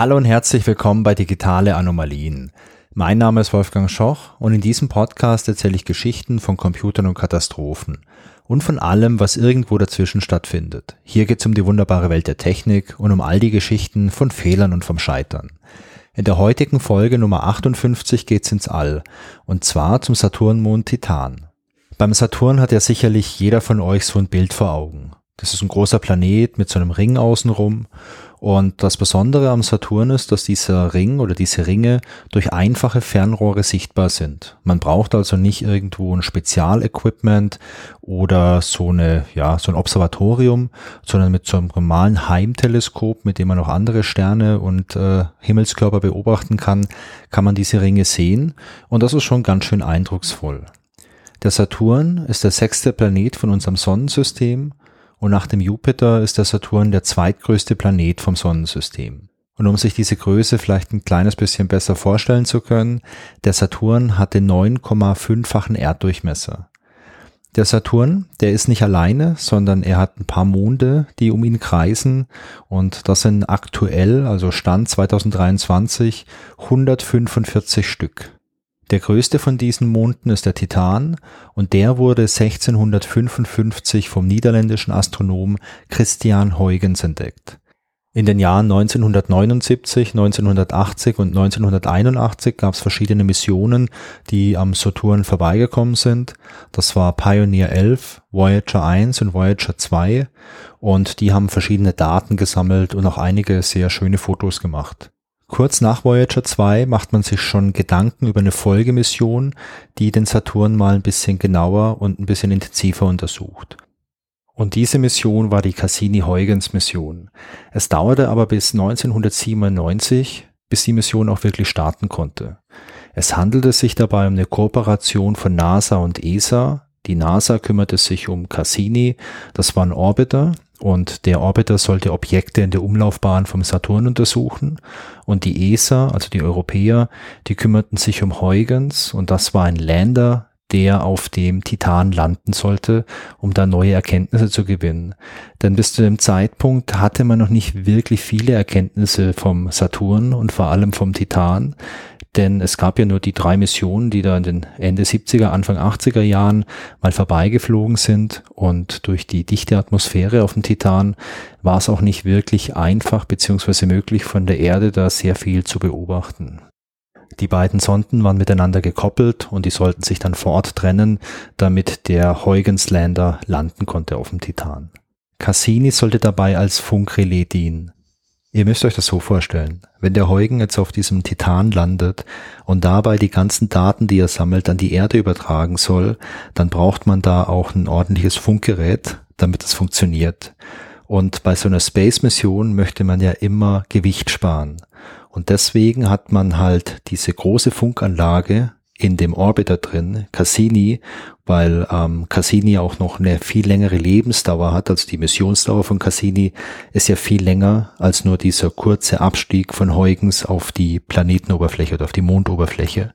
Hallo und herzlich willkommen bei Digitale Anomalien. Mein Name ist Wolfgang Schoch und in diesem Podcast erzähle ich Geschichten von Computern und Katastrophen und von allem, was irgendwo dazwischen stattfindet. Hier geht es um die wunderbare Welt der Technik und um all die Geschichten von Fehlern und vom Scheitern. In der heutigen Folge Nummer 58 geht's ins All und zwar zum Saturnmond Titan. Beim Saturn hat ja sicherlich jeder von euch so ein Bild vor Augen. Das ist ein großer Planet mit so einem Ring außenrum und das Besondere am Saturn ist, dass dieser Ring oder diese Ringe durch einfache Fernrohre sichtbar sind. Man braucht also nicht irgendwo ein Spezialequipment oder so eine, ja, so ein Observatorium, sondern mit so einem normalen Heimteleskop, mit dem man auch andere Sterne und äh, Himmelskörper beobachten kann, kann man diese Ringe sehen. Und das ist schon ganz schön eindrucksvoll. Der Saturn ist der sechste Planet von unserem Sonnensystem und nach dem Jupiter ist der Saturn der zweitgrößte Planet vom Sonnensystem. Und um sich diese Größe vielleicht ein kleines bisschen besser vorstellen zu können, der Saturn hat den 9,5-fachen Erddurchmesser. Der Saturn, der ist nicht alleine, sondern er hat ein paar Monde, die um ihn kreisen und das sind aktuell, also Stand 2023, 145 Stück. Der größte von diesen Monden ist der Titan und der wurde 1655 vom niederländischen Astronom Christian Huygens entdeckt. In den Jahren 1979, 1980 und 1981 gab es verschiedene Missionen, die am Saturn vorbeigekommen sind. Das war Pioneer 11, Voyager 1 und Voyager 2 und die haben verschiedene Daten gesammelt und auch einige sehr schöne Fotos gemacht. Kurz nach Voyager 2 macht man sich schon Gedanken über eine Folgemission, die den Saturn mal ein bisschen genauer und ein bisschen intensiver untersucht. Und diese Mission war die Cassini-Huygens-Mission. Es dauerte aber bis 1997, bis die Mission auch wirklich starten konnte. Es handelte sich dabei um eine Kooperation von NASA und ESA. Die NASA kümmerte sich um Cassini, das war ein Orbiter, und der Orbiter sollte Objekte in der Umlaufbahn vom Saturn untersuchen. Und die ESA, also die Europäer, die kümmerten sich um Huygens und das war ein Lander, der auf dem Titan landen sollte, um da neue Erkenntnisse zu gewinnen. Denn bis zu dem Zeitpunkt hatte man noch nicht wirklich viele Erkenntnisse vom Saturn und vor allem vom Titan denn es gab ja nur die drei Missionen, die da in den Ende 70er, Anfang 80er Jahren mal vorbeigeflogen sind und durch die dichte Atmosphäre auf dem Titan war es auch nicht wirklich einfach beziehungsweise möglich von der Erde da sehr viel zu beobachten. Die beiden Sonden waren miteinander gekoppelt und die sollten sich dann vor Ort trennen, damit der Huygens Lander landen konnte auf dem Titan. Cassini sollte dabei als Funkrelais dienen. Ihr müsst euch das so vorstellen. Wenn der Huygen jetzt auf diesem Titan landet und dabei die ganzen Daten, die er sammelt, an die Erde übertragen soll, dann braucht man da auch ein ordentliches Funkgerät, damit es funktioniert. Und bei so einer Space-Mission möchte man ja immer Gewicht sparen. Und deswegen hat man halt diese große Funkanlage in dem Orbiter drin, Cassini, weil ähm, Cassini auch noch eine viel längere Lebensdauer hat. Also die Missionsdauer von Cassini ist ja viel länger als nur dieser kurze Abstieg von Huygens auf die Planetenoberfläche oder auf die Mondoberfläche.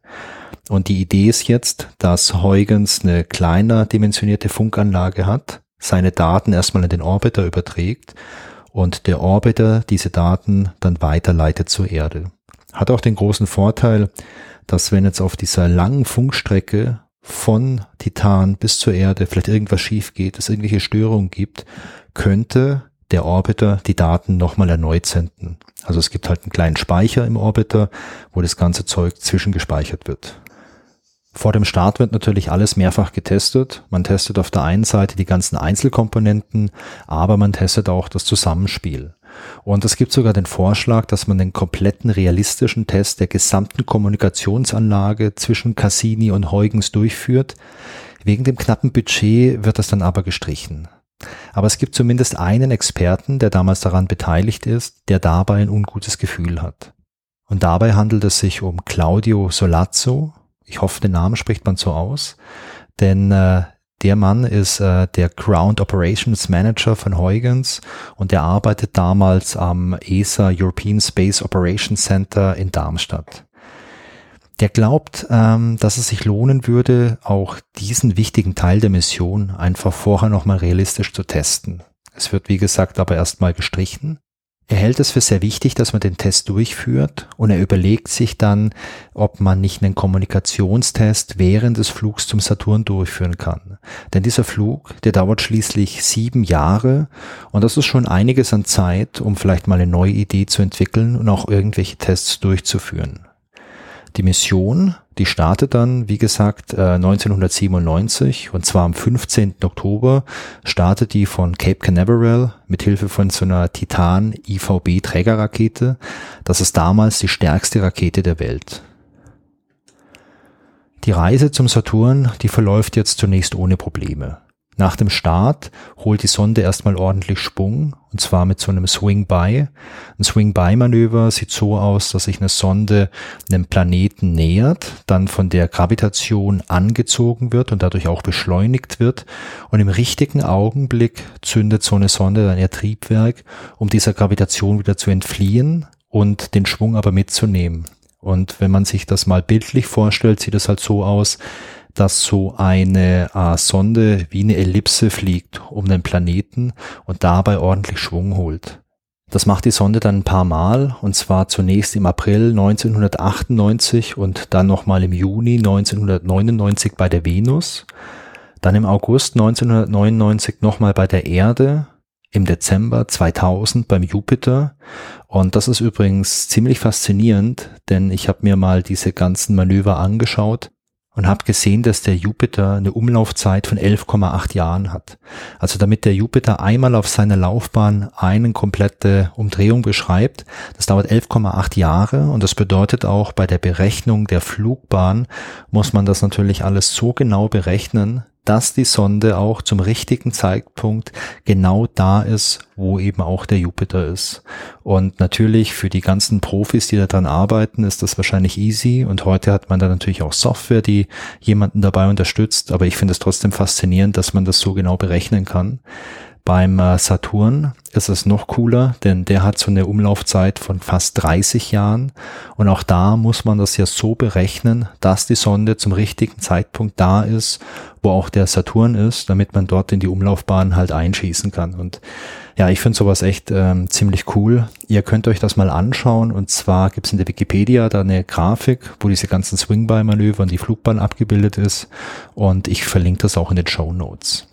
Und die Idee ist jetzt, dass Huygens eine kleiner dimensionierte Funkanlage hat, seine Daten erstmal in den Orbiter überträgt und der Orbiter diese Daten dann weiterleitet zur Erde. Hat auch den großen Vorteil, dass wenn jetzt auf dieser langen Funkstrecke von Titan bis zur Erde vielleicht irgendwas schief geht, es irgendwelche Störungen gibt, könnte der Orbiter die Daten nochmal erneut senden. Also es gibt halt einen kleinen Speicher im Orbiter, wo das ganze Zeug zwischengespeichert wird. Vor dem Start wird natürlich alles mehrfach getestet. Man testet auf der einen Seite die ganzen Einzelkomponenten, aber man testet auch das Zusammenspiel. Und es gibt sogar den Vorschlag, dass man den kompletten realistischen Test der gesamten Kommunikationsanlage zwischen Cassini und Huygens durchführt. Wegen dem knappen Budget wird das dann aber gestrichen. Aber es gibt zumindest einen Experten, der damals daran beteiligt ist, der dabei ein ungutes Gefühl hat. Und dabei handelt es sich um Claudio Solazzo. Ich hoffe, den Namen spricht man so aus. Denn äh, der Mann ist äh, der Ground Operations Manager von Huygens und der arbeitet damals am ESA European Space Operations Center in Darmstadt. Der glaubt, ähm, dass es sich lohnen würde, auch diesen wichtigen Teil der Mission einfach vorher nochmal realistisch zu testen. Es wird, wie gesagt, aber erstmal gestrichen. Er hält es für sehr wichtig, dass man den Test durchführt und er überlegt sich dann, ob man nicht einen Kommunikationstest während des Flugs zum Saturn durchführen kann. Denn dieser Flug, der dauert schließlich sieben Jahre und das ist schon einiges an Zeit, um vielleicht mal eine neue Idee zu entwickeln und auch irgendwelche Tests durchzuführen. Die Mission, die startet dann, wie gesagt, 1997 äh, und zwar am 15. Oktober startet die von Cape Canaveral mit Hilfe von so einer Titan IVB Trägerrakete. Das ist damals die stärkste Rakete der Welt. Die Reise zum Saturn, die verläuft jetzt zunächst ohne Probleme. Nach dem Start holt die Sonde erstmal ordentlich Schwung und zwar mit so einem Swing-By. Ein Swing-By-Manöver sieht so aus, dass sich eine Sonde einem Planeten nähert, dann von der Gravitation angezogen wird und dadurch auch beschleunigt wird und im richtigen Augenblick zündet so eine Sonde dann ihr Triebwerk, um dieser Gravitation wieder zu entfliehen und den Schwung aber mitzunehmen. Und wenn man sich das mal bildlich vorstellt, sieht es halt so aus, dass so eine äh, Sonde wie eine Ellipse fliegt um den Planeten und dabei ordentlich Schwung holt. Das macht die Sonde dann ein paar Mal und zwar zunächst im April 1998 und dann nochmal im Juni 1999 bei der Venus, dann im August 1999 nochmal bei der Erde, im Dezember 2000 beim Jupiter und das ist übrigens ziemlich faszinierend, denn ich habe mir mal diese ganzen Manöver angeschaut und habe gesehen, dass der Jupiter eine Umlaufzeit von 11,8 Jahren hat. Also damit der Jupiter einmal auf seiner Laufbahn eine komplette Umdrehung beschreibt, das dauert 11,8 Jahre und das bedeutet auch bei der Berechnung der Flugbahn muss man das natürlich alles so genau berechnen, dass die Sonde auch zum richtigen Zeitpunkt genau da ist, wo eben auch der Jupiter ist. Und natürlich für die ganzen Profis, die daran arbeiten, ist das wahrscheinlich easy. Und heute hat man da natürlich auch Software, die jemanden dabei unterstützt. Aber ich finde es trotzdem faszinierend, dass man das so genau berechnen kann. Beim äh, Saturn ist es noch cooler, denn der hat so eine Umlaufzeit von fast 30 Jahren und auch da muss man das ja so berechnen, dass die Sonde zum richtigen Zeitpunkt da ist, wo auch der Saturn ist, damit man dort in die Umlaufbahn halt einschießen kann. Und ja, ich finde sowas echt ähm, ziemlich cool. Ihr könnt euch das mal anschauen und zwar gibt's in der Wikipedia da eine Grafik, wo diese ganzen Swing-By-Manöver und die Flugbahn abgebildet ist und ich verlinke das auch in den Show Notes.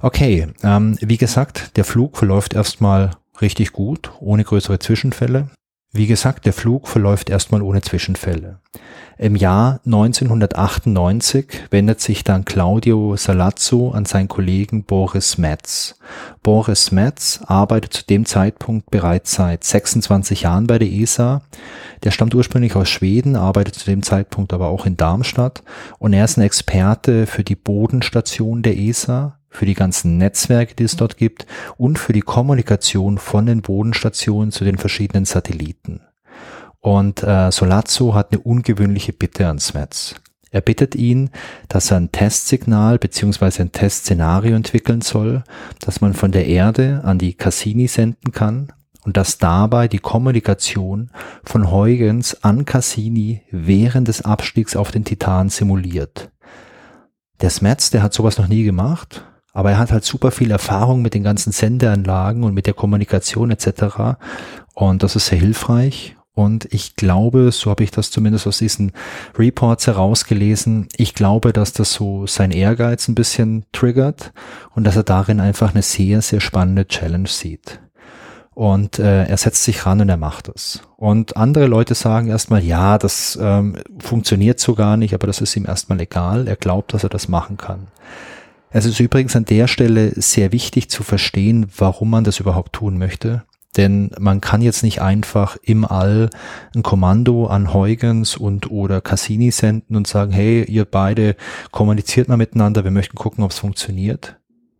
Okay, ähm, wie gesagt, der Flug verläuft erstmal richtig gut, ohne größere Zwischenfälle. Wie gesagt, der Flug verläuft erstmal ohne Zwischenfälle. Im Jahr 1998 wendet sich dann Claudio Salazzo an seinen Kollegen Boris Metz. Boris Metz arbeitet zu dem Zeitpunkt bereits seit 26 Jahren bei der ESA. Der stammt ursprünglich aus Schweden, arbeitet zu dem Zeitpunkt aber auch in Darmstadt und er ist ein Experte für die Bodenstation der ESA für die ganzen Netzwerke, die es dort gibt und für die Kommunikation von den Bodenstationen zu den verschiedenen Satelliten. Und äh, Solazzo hat eine ungewöhnliche Bitte an Smets. Er bittet ihn, dass er ein Testsignal beziehungsweise ein Testszenario entwickeln soll, dass man von der Erde an die Cassini senden kann und dass dabei die Kommunikation von Huygens an Cassini während des Abstiegs auf den Titan simuliert. Der Smets, der hat sowas noch nie gemacht aber er hat halt super viel Erfahrung mit den ganzen Sendeanlagen und mit der Kommunikation etc. Und das ist sehr hilfreich. Und ich glaube, so habe ich das zumindest aus diesen Reports herausgelesen, ich glaube, dass das so sein Ehrgeiz ein bisschen triggert und dass er darin einfach eine sehr, sehr spannende Challenge sieht. Und äh, er setzt sich ran und er macht es. Und andere Leute sagen erstmal, ja, das ähm, funktioniert so gar nicht, aber das ist ihm erstmal egal. Er glaubt, dass er das machen kann. Es ist übrigens an der Stelle sehr wichtig zu verstehen, warum man das überhaupt tun möchte. Denn man kann jetzt nicht einfach im All ein Kommando an Huygens und oder Cassini senden und sagen, hey, ihr beide kommuniziert mal miteinander, wir möchten gucken, ob es funktioniert.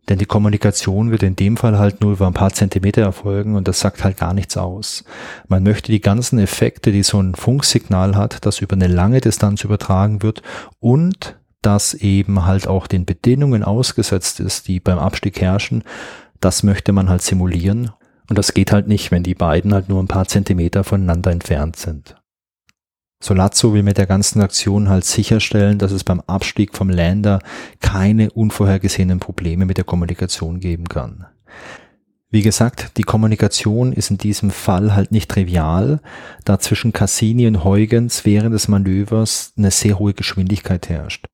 Denn die Kommunikation wird in dem Fall halt nur über ein paar Zentimeter erfolgen und das sagt halt gar nichts aus. Man möchte die ganzen Effekte, die so ein Funksignal hat, das über eine lange Distanz übertragen wird und das eben halt auch den Bedingungen ausgesetzt ist, die beim Abstieg herrschen, das möchte man halt simulieren. Und das geht halt nicht, wenn die beiden halt nur ein paar Zentimeter voneinander entfernt sind. Solazzo will mit der ganzen Aktion halt sicherstellen, dass es beim Abstieg vom Lander keine unvorhergesehenen Probleme mit der Kommunikation geben kann. Wie gesagt, die Kommunikation ist in diesem Fall halt nicht trivial, da zwischen Cassini und Huygens während des Manövers eine sehr hohe Geschwindigkeit herrscht.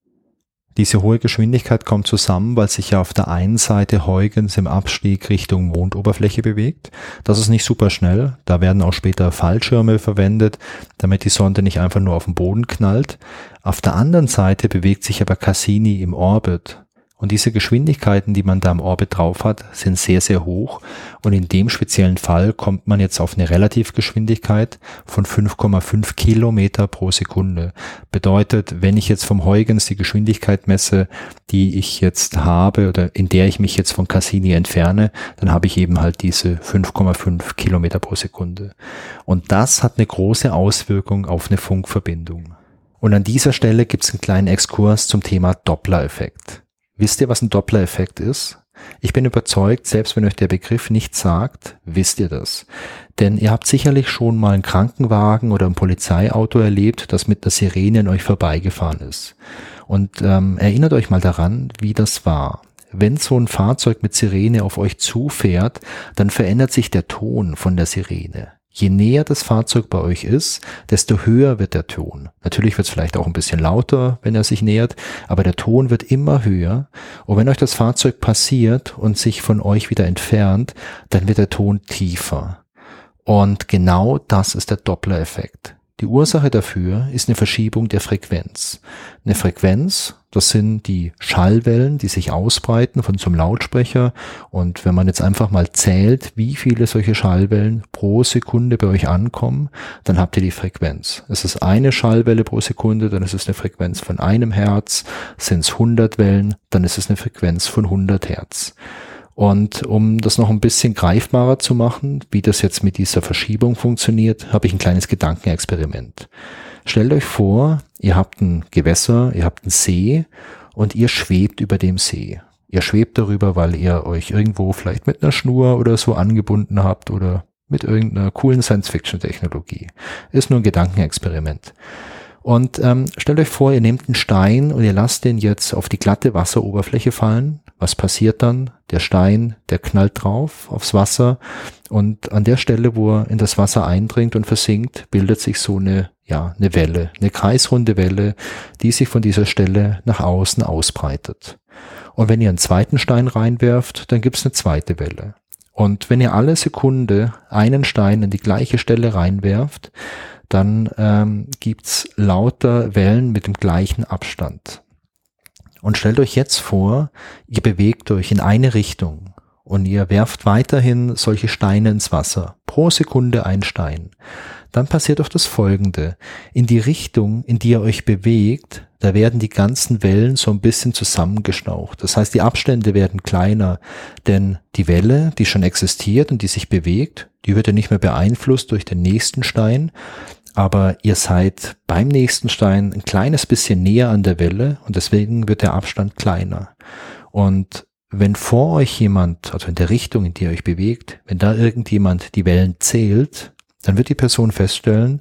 Diese hohe Geschwindigkeit kommt zusammen, weil sich ja auf der einen Seite Huygens im Abstieg Richtung Mondoberfläche bewegt. Das ist nicht super schnell. Da werden auch später Fallschirme verwendet, damit die Sonde nicht einfach nur auf den Boden knallt. Auf der anderen Seite bewegt sich aber Cassini im Orbit. Und diese Geschwindigkeiten, die man da im Orbit drauf hat, sind sehr, sehr hoch. Und in dem speziellen Fall kommt man jetzt auf eine Relativgeschwindigkeit von 5,5 Kilometer pro Sekunde. Bedeutet, wenn ich jetzt vom Huygens die Geschwindigkeit messe, die ich jetzt habe oder in der ich mich jetzt von Cassini entferne, dann habe ich eben halt diese 5,5 Kilometer pro Sekunde. Und das hat eine große Auswirkung auf eine Funkverbindung. Und an dieser Stelle gibt es einen kleinen Exkurs zum Thema Doppler-Effekt. Wisst ihr, was ein Doppler-Effekt ist? Ich bin überzeugt, selbst wenn euch der Begriff nichts sagt, wisst ihr das. Denn ihr habt sicherlich schon mal einen Krankenwagen oder ein Polizeiauto erlebt, das mit der Sirene an euch vorbeigefahren ist. Und ähm, erinnert euch mal daran, wie das war. Wenn so ein Fahrzeug mit Sirene auf euch zufährt, dann verändert sich der Ton von der Sirene. Je näher das Fahrzeug bei euch ist, desto höher wird der Ton. Natürlich wird es vielleicht auch ein bisschen lauter, wenn er sich nähert, aber der Ton wird immer höher. Und wenn euch das Fahrzeug passiert und sich von euch wieder entfernt, dann wird der Ton tiefer. Und genau das ist der Doppler-Effekt. Die Ursache dafür ist eine Verschiebung der Frequenz. Eine Frequenz, das sind die Schallwellen, die sich ausbreiten von einem Lautsprecher. Und wenn man jetzt einfach mal zählt, wie viele solche Schallwellen pro Sekunde bei euch ankommen, dann habt ihr die Frequenz. Es ist eine Schallwelle pro Sekunde, dann ist es eine Frequenz von einem Hertz. Sind es 100 Wellen, dann ist es eine Frequenz von 100 Hertz. Und um das noch ein bisschen greifbarer zu machen, wie das jetzt mit dieser Verschiebung funktioniert, habe ich ein kleines Gedankenexperiment. Stellt euch vor, ihr habt ein Gewässer, ihr habt einen See und ihr schwebt über dem See. Ihr schwebt darüber, weil ihr euch irgendwo vielleicht mit einer Schnur oder so angebunden habt oder mit irgendeiner coolen Science-Fiction-Technologie. Ist nur ein Gedankenexperiment. Und ähm, stellt euch vor, ihr nehmt einen Stein und ihr lasst den jetzt auf die glatte Wasseroberfläche fallen. Was passiert dann? Der Stein, der knallt drauf aufs Wasser und an der Stelle, wo er in das Wasser eindringt und versinkt, bildet sich so eine, ja, eine Welle, eine kreisrunde Welle, die sich von dieser Stelle nach außen ausbreitet. Und wenn ihr einen zweiten Stein reinwerft, dann gibt's eine zweite Welle. Und wenn ihr alle Sekunde einen Stein in die gleiche Stelle reinwerft, dann ähm, gibt's lauter Wellen mit dem gleichen Abstand. Und stellt euch jetzt vor, ihr bewegt euch in eine Richtung und ihr werft weiterhin solche Steine ins Wasser. Pro Sekunde ein Stein. Dann passiert doch das Folgende. In die Richtung, in die ihr euch bewegt, da werden die ganzen Wellen so ein bisschen zusammengeschnaucht. Das heißt, die Abstände werden kleiner, denn die Welle, die schon existiert und die sich bewegt, die wird ja nicht mehr beeinflusst durch den nächsten Stein, aber ihr seid beim nächsten Stein ein kleines bisschen näher an der Welle und deswegen wird der Abstand kleiner. Und wenn vor euch jemand, also in der Richtung, in die ihr euch bewegt, wenn da irgendjemand die Wellen zählt, dann wird die Person feststellen,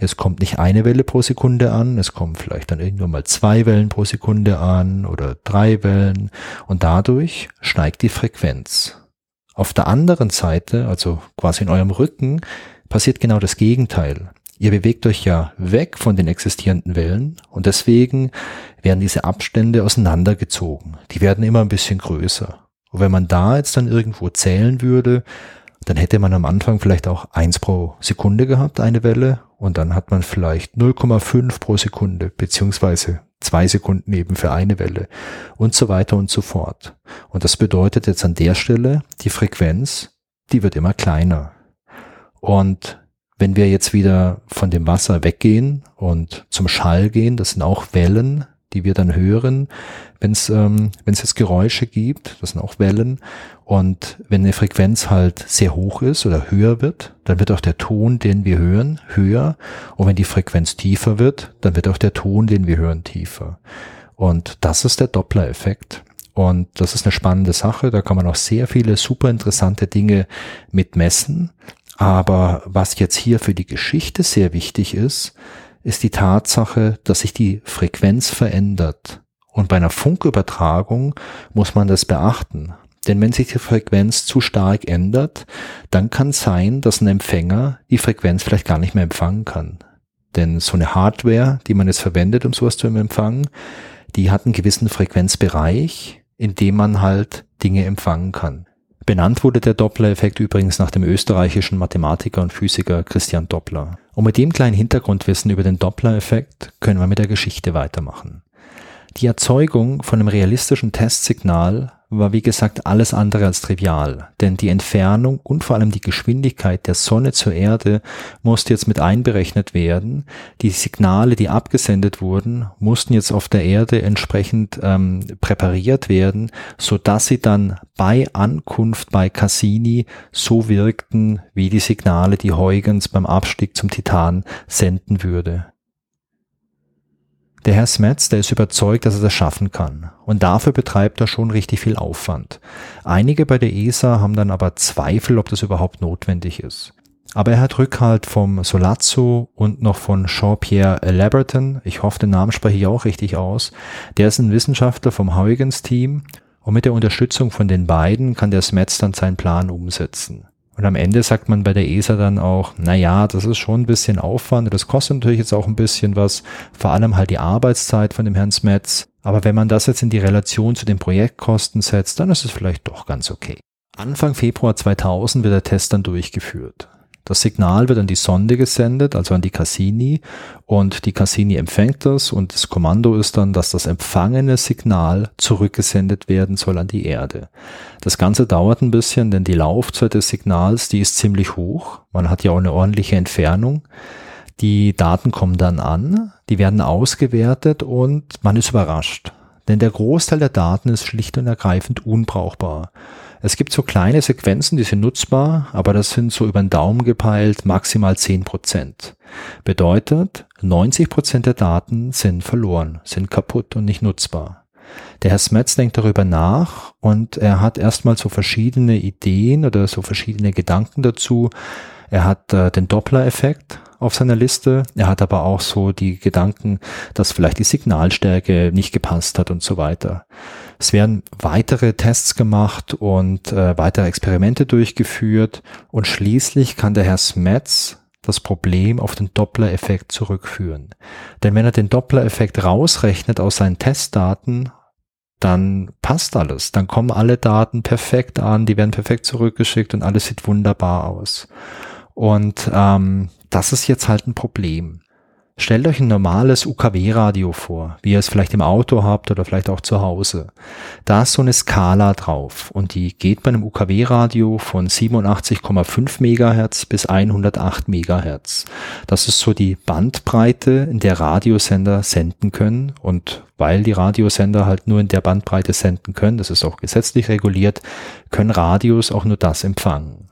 es kommt nicht eine Welle pro Sekunde an, es kommen vielleicht dann irgendwann mal zwei Wellen pro Sekunde an oder drei Wellen und dadurch steigt die Frequenz. Auf der anderen Seite, also quasi in eurem Rücken, passiert genau das Gegenteil. Ihr bewegt euch ja weg von den existierenden Wellen und deswegen werden diese Abstände auseinandergezogen. Die werden immer ein bisschen größer. Und wenn man da jetzt dann irgendwo zählen würde, dann hätte man am Anfang vielleicht auch eins pro Sekunde gehabt, eine Welle, und dann hat man vielleicht 0,5 pro Sekunde, beziehungsweise zwei Sekunden eben für eine Welle und so weiter und so fort. Und das bedeutet jetzt an der Stelle, die Frequenz, die wird immer kleiner. Und wenn wir jetzt wieder von dem Wasser weggehen und zum Schall gehen, das sind auch Wellen, die wir dann hören, wenn es ähm, wenn's jetzt Geräusche gibt, das sind auch Wellen. Und wenn eine Frequenz halt sehr hoch ist oder höher wird, dann wird auch der Ton, den wir hören, höher. Und wenn die Frequenz tiefer wird, dann wird auch der Ton, den wir hören, tiefer. Und das ist der Doppler-Effekt. Und das ist eine spannende Sache. Da kann man auch sehr viele super interessante Dinge mitmessen. Aber was jetzt hier für die Geschichte sehr wichtig ist, ist die Tatsache, dass sich die Frequenz verändert. Und bei einer Funkübertragung muss man das beachten. Denn wenn sich die Frequenz zu stark ändert, dann kann sein, dass ein Empfänger die Frequenz vielleicht gar nicht mehr empfangen kann. Denn so eine Hardware, die man jetzt verwendet, um sowas zu empfangen, die hat einen gewissen Frequenzbereich, in dem man halt Dinge empfangen kann. Benannt wurde der Doppler-Effekt übrigens nach dem österreichischen Mathematiker und Physiker Christian Doppler. Und mit dem kleinen Hintergrundwissen über den Doppler-Effekt können wir mit der Geschichte weitermachen. Die Erzeugung von einem realistischen Testsignal war wie gesagt alles andere als trivial, denn die Entfernung und vor allem die Geschwindigkeit der Sonne zur Erde musste jetzt mit einberechnet werden. Die Signale, die abgesendet wurden, mussten jetzt auf der Erde entsprechend ähm, präpariert werden, so dass sie dann bei Ankunft bei Cassini so wirkten wie die Signale, die Huygens beim Abstieg zum Titan senden würde. Der Herr Smets, der ist überzeugt, dass er das schaffen kann. Und dafür betreibt er schon richtig viel Aufwand. Einige bei der ESA haben dann aber Zweifel, ob das überhaupt notwendig ist. Aber er hat Rückhalt vom Solazzo und noch von Jean-Pierre Laberton. Ich hoffe, den Namen spreche ich auch richtig aus. Der ist ein Wissenschaftler vom Huygens Team. Und mit der Unterstützung von den beiden kann der Smets dann seinen Plan umsetzen. Und am Ende sagt man bei der ESA dann auch, na ja, das ist schon ein bisschen Aufwand, das kostet natürlich jetzt auch ein bisschen was, vor allem halt die Arbeitszeit von dem Herrn Smets. Aber wenn man das jetzt in die Relation zu den Projektkosten setzt, dann ist es vielleicht doch ganz okay. Anfang Februar 2000 wird der Test dann durchgeführt. Das Signal wird an die Sonde gesendet, also an die Cassini, und die Cassini empfängt das und das Kommando ist dann, dass das empfangene Signal zurückgesendet werden soll an die Erde. Das Ganze dauert ein bisschen, denn die Laufzeit des Signals, die ist ziemlich hoch. Man hat ja auch eine ordentliche Entfernung. Die Daten kommen dann an, die werden ausgewertet und man ist überrascht. Denn der Großteil der Daten ist schlicht und ergreifend unbrauchbar. Es gibt so kleine Sequenzen, die sind nutzbar, aber das sind so über den Daumen gepeilt maximal 10 Prozent. Bedeutet, 90 Prozent der Daten sind verloren, sind kaputt und nicht nutzbar. Der Herr Smets denkt darüber nach und er hat erstmal so verschiedene Ideen oder so verschiedene Gedanken dazu. Er hat äh, den Doppler-Effekt auf seiner Liste. Er hat aber auch so die Gedanken, dass vielleicht die Signalstärke nicht gepasst hat und so weiter. Es werden weitere Tests gemacht und äh, weitere Experimente durchgeführt und schließlich kann der Herr Smets das Problem auf den Doppler-Effekt zurückführen. Denn wenn er den Doppler-Effekt rausrechnet aus seinen Testdaten, dann passt alles. Dann kommen alle Daten perfekt an, die werden perfekt zurückgeschickt und alles sieht wunderbar aus. Und ähm, das ist jetzt halt ein Problem. Stellt euch ein normales UKW-Radio vor, wie ihr es vielleicht im Auto habt oder vielleicht auch zu Hause. Da ist so eine Skala drauf und die geht bei einem UKW-Radio von 87,5 Megahertz bis 108 Megahertz. Das ist so die Bandbreite, in der Radiosender senden können und weil die Radiosender halt nur in der Bandbreite senden können, das ist auch gesetzlich reguliert, können Radios auch nur das empfangen.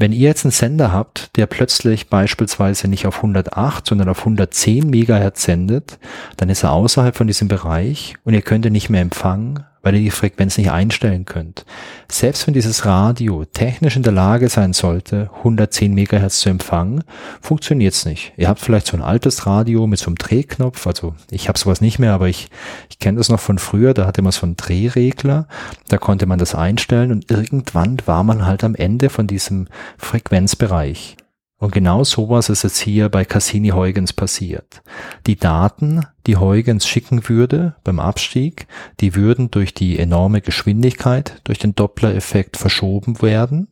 Wenn ihr jetzt einen Sender habt, der plötzlich beispielsweise nicht auf 108, sondern auf 110 Megahertz sendet, dann ist er außerhalb von diesem Bereich und ihr könnt ihn nicht mehr empfangen, weil ihr die Frequenz nicht einstellen könnt. Selbst wenn dieses Radio technisch in der Lage sein sollte, 110 Megahertz zu empfangen, funktioniert es nicht. Ihr habt vielleicht so ein altes Radio mit so einem Drehknopf, also ich habe sowas nicht mehr, aber ich, ich kenne das noch von früher, da hatte man so einen Drehregler, da konnte man das einstellen und irgendwann war man halt am Ende von diesem Frequenzbereich. Und genau sowas ist jetzt hier bei Cassini Huygens passiert. Die Daten, die Huygens schicken würde beim Abstieg, die würden durch die enorme Geschwindigkeit, durch den Doppler-Effekt verschoben werden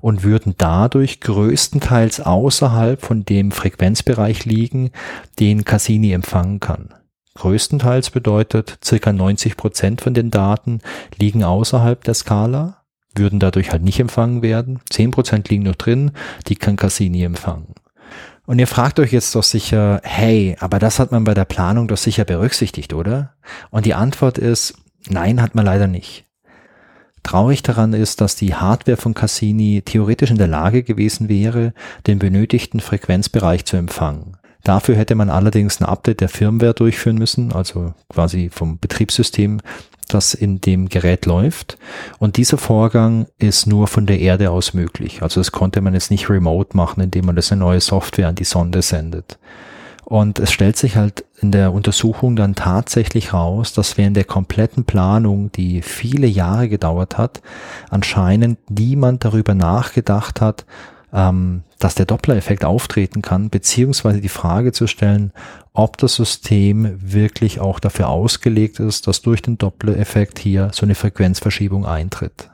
und würden dadurch größtenteils außerhalb von dem Frequenzbereich liegen, den Cassini empfangen kann. Größtenteils bedeutet, circa 90 Prozent von den Daten liegen außerhalb der Skala würden dadurch halt nicht empfangen werden. Zehn Prozent liegen noch drin, die kann Cassini empfangen. Und ihr fragt euch jetzt doch sicher, hey, aber das hat man bei der Planung doch sicher berücksichtigt, oder? Und die Antwort ist, nein, hat man leider nicht. Traurig daran ist, dass die Hardware von Cassini theoretisch in der Lage gewesen wäre, den benötigten Frequenzbereich zu empfangen. Dafür hätte man allerdings ein Update der Firmware durchführen müssen, also quasi vom Betriebssystem, das in dem Gerät läuft. Und dieser Vorgang ist nur von der Erde aus möglich. Also das konnte man jetzt nicht remote machen, indem man das eine neue Software an die Sonde sendet. Und es stellt sich halt in der Untersuchung dann tatsächlich raus, dass während der kompletten Planung, die viele Jahre gedauert hat, anscheinend niemand darüber nachgedacht hat, ähm, dass der Doppler-Effekt auftreten kann, beziehungsweise die Frage zu stellen, ob das System wirklich auch dafür ausgelegt ist, dass durch den Doppler-Effekt hier so eine Frequenzverschiebung eintritt.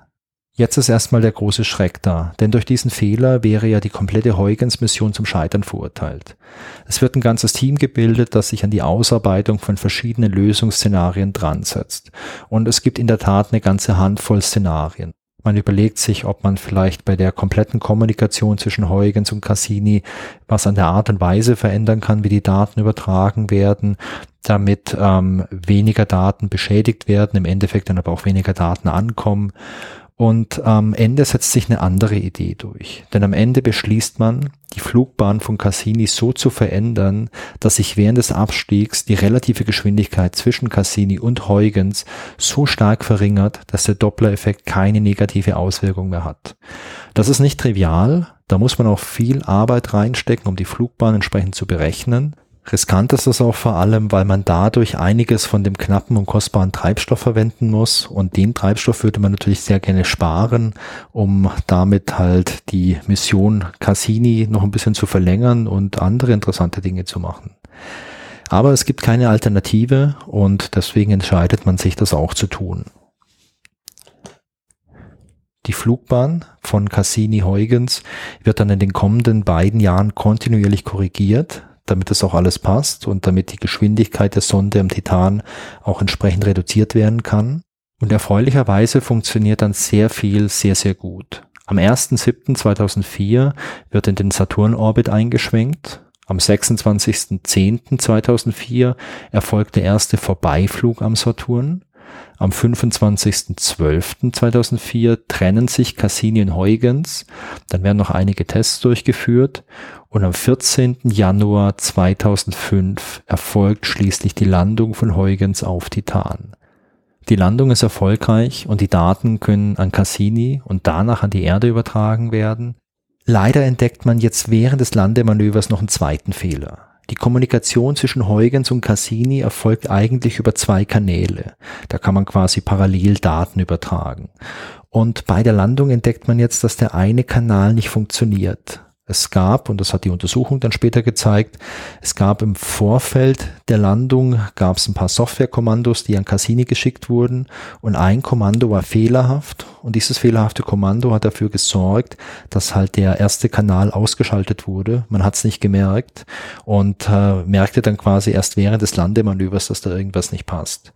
Jetzt ist erstmal der große Schreck da, denn durch diesen Fehler wäre ja die komplette Huygens-Mission zum Scheitern verurteilt. Es wird ein ganzes Team gebildet, das sich an die Ausarbeitung von verschiedenen Lösungsszenarien dran setzt. Und es gibt in der Tat eine ganze Handvoll Szenarien. Man überlegt sich, ob man vielleicht bei der kompletten Kommunikation zwischen Huygens und Cassini was an der Art und Weise verändern kann, wie die Daten übertragen werden, damit ähm, weniger Daten beschädigt werden, im Endeffekt dann aber auch weniger Daten ankommen. Und am Ende setzt sich eine andere Idee durch. Denn am Ende beschließt man, die Flugbahn von Cassini so zu verändern, dass sich während des Abstiegs die relative Geschwindigkeit zwischen Cassini und Huygens so stark verringert, dass der Doppler-Effekt keine negative Auswirkung mehr hat. Das ist nicht trivial. Da muss man auch viel Arbeit reinstecken, um die Flugbahn entsprechend zu berechnen. Riskant ist es auch vor allem, weil man dadurch einiges von dem knappen und kostbaren Treibstoff verwenden muss und den Treibstoff würde man natürlich sehr gerne sparen, um damit halt die Mission Cassini noch ein bisschen zu verlängern und andere interessante Dinge zu machen. Aber es gibt keine Alternative und deswegen entscheidet man sich, das auch zu tun. Die Flugbahn von Cassini-Huygens wird dann in den kommenden beiden Jahren kontinuierlich korrigiert, damit das auch alles passt und damit die Geschwindigkeit der Sonde am Titan auch entsprechend reduziert werden kann. Und erfreulicherweise funktioniert dann sehr viel sehr, sehr gut. Am 1.7.2004 wird in den Saturn-Orbit eingeschwenkt. Am 26.10.2004 erfolgt der erste Vorbeiflug am Saturn. Am 25.12.2004 trennen sich Cassini und Huygens. Dann werden noch einige Tests durchgeführt. Und am 14. Januar 2005 erfolgt schließlich die Landung von Huygens auf Titan. Die Landung ist erfolgreich und die Daten können an Cassini und danach an die Erde übertragen werden. Leider entdeckt man jetzt während des Landemanövers noch einen zweiten Fehler. Die Kommunikation zwischen Huygens und Cassini erfolgt eigentlich über zwei Kanäle. Da kann man quasi parallel Daten übertragen. Und bei der Landung entdeckt man jetzt, dass der eine Kanal nicht funktioniert. Es gab, und das hat die Untersuchung dann später gezeigt, es gab im Vorfeld der Landung, gab es ein paar Softwarekommandos, die an Cassini geschickt wurden und ein Kommando war fehlerhaft und dieses fehlerhafte Kommando hat dafür gesorgt, dass halt der erste Kanal ausgeschaltet wurde. Man hat es nicht gemerkt und äh, merkte dann quasi erst während des Landemanövers, dass da irgendwas nicht passt.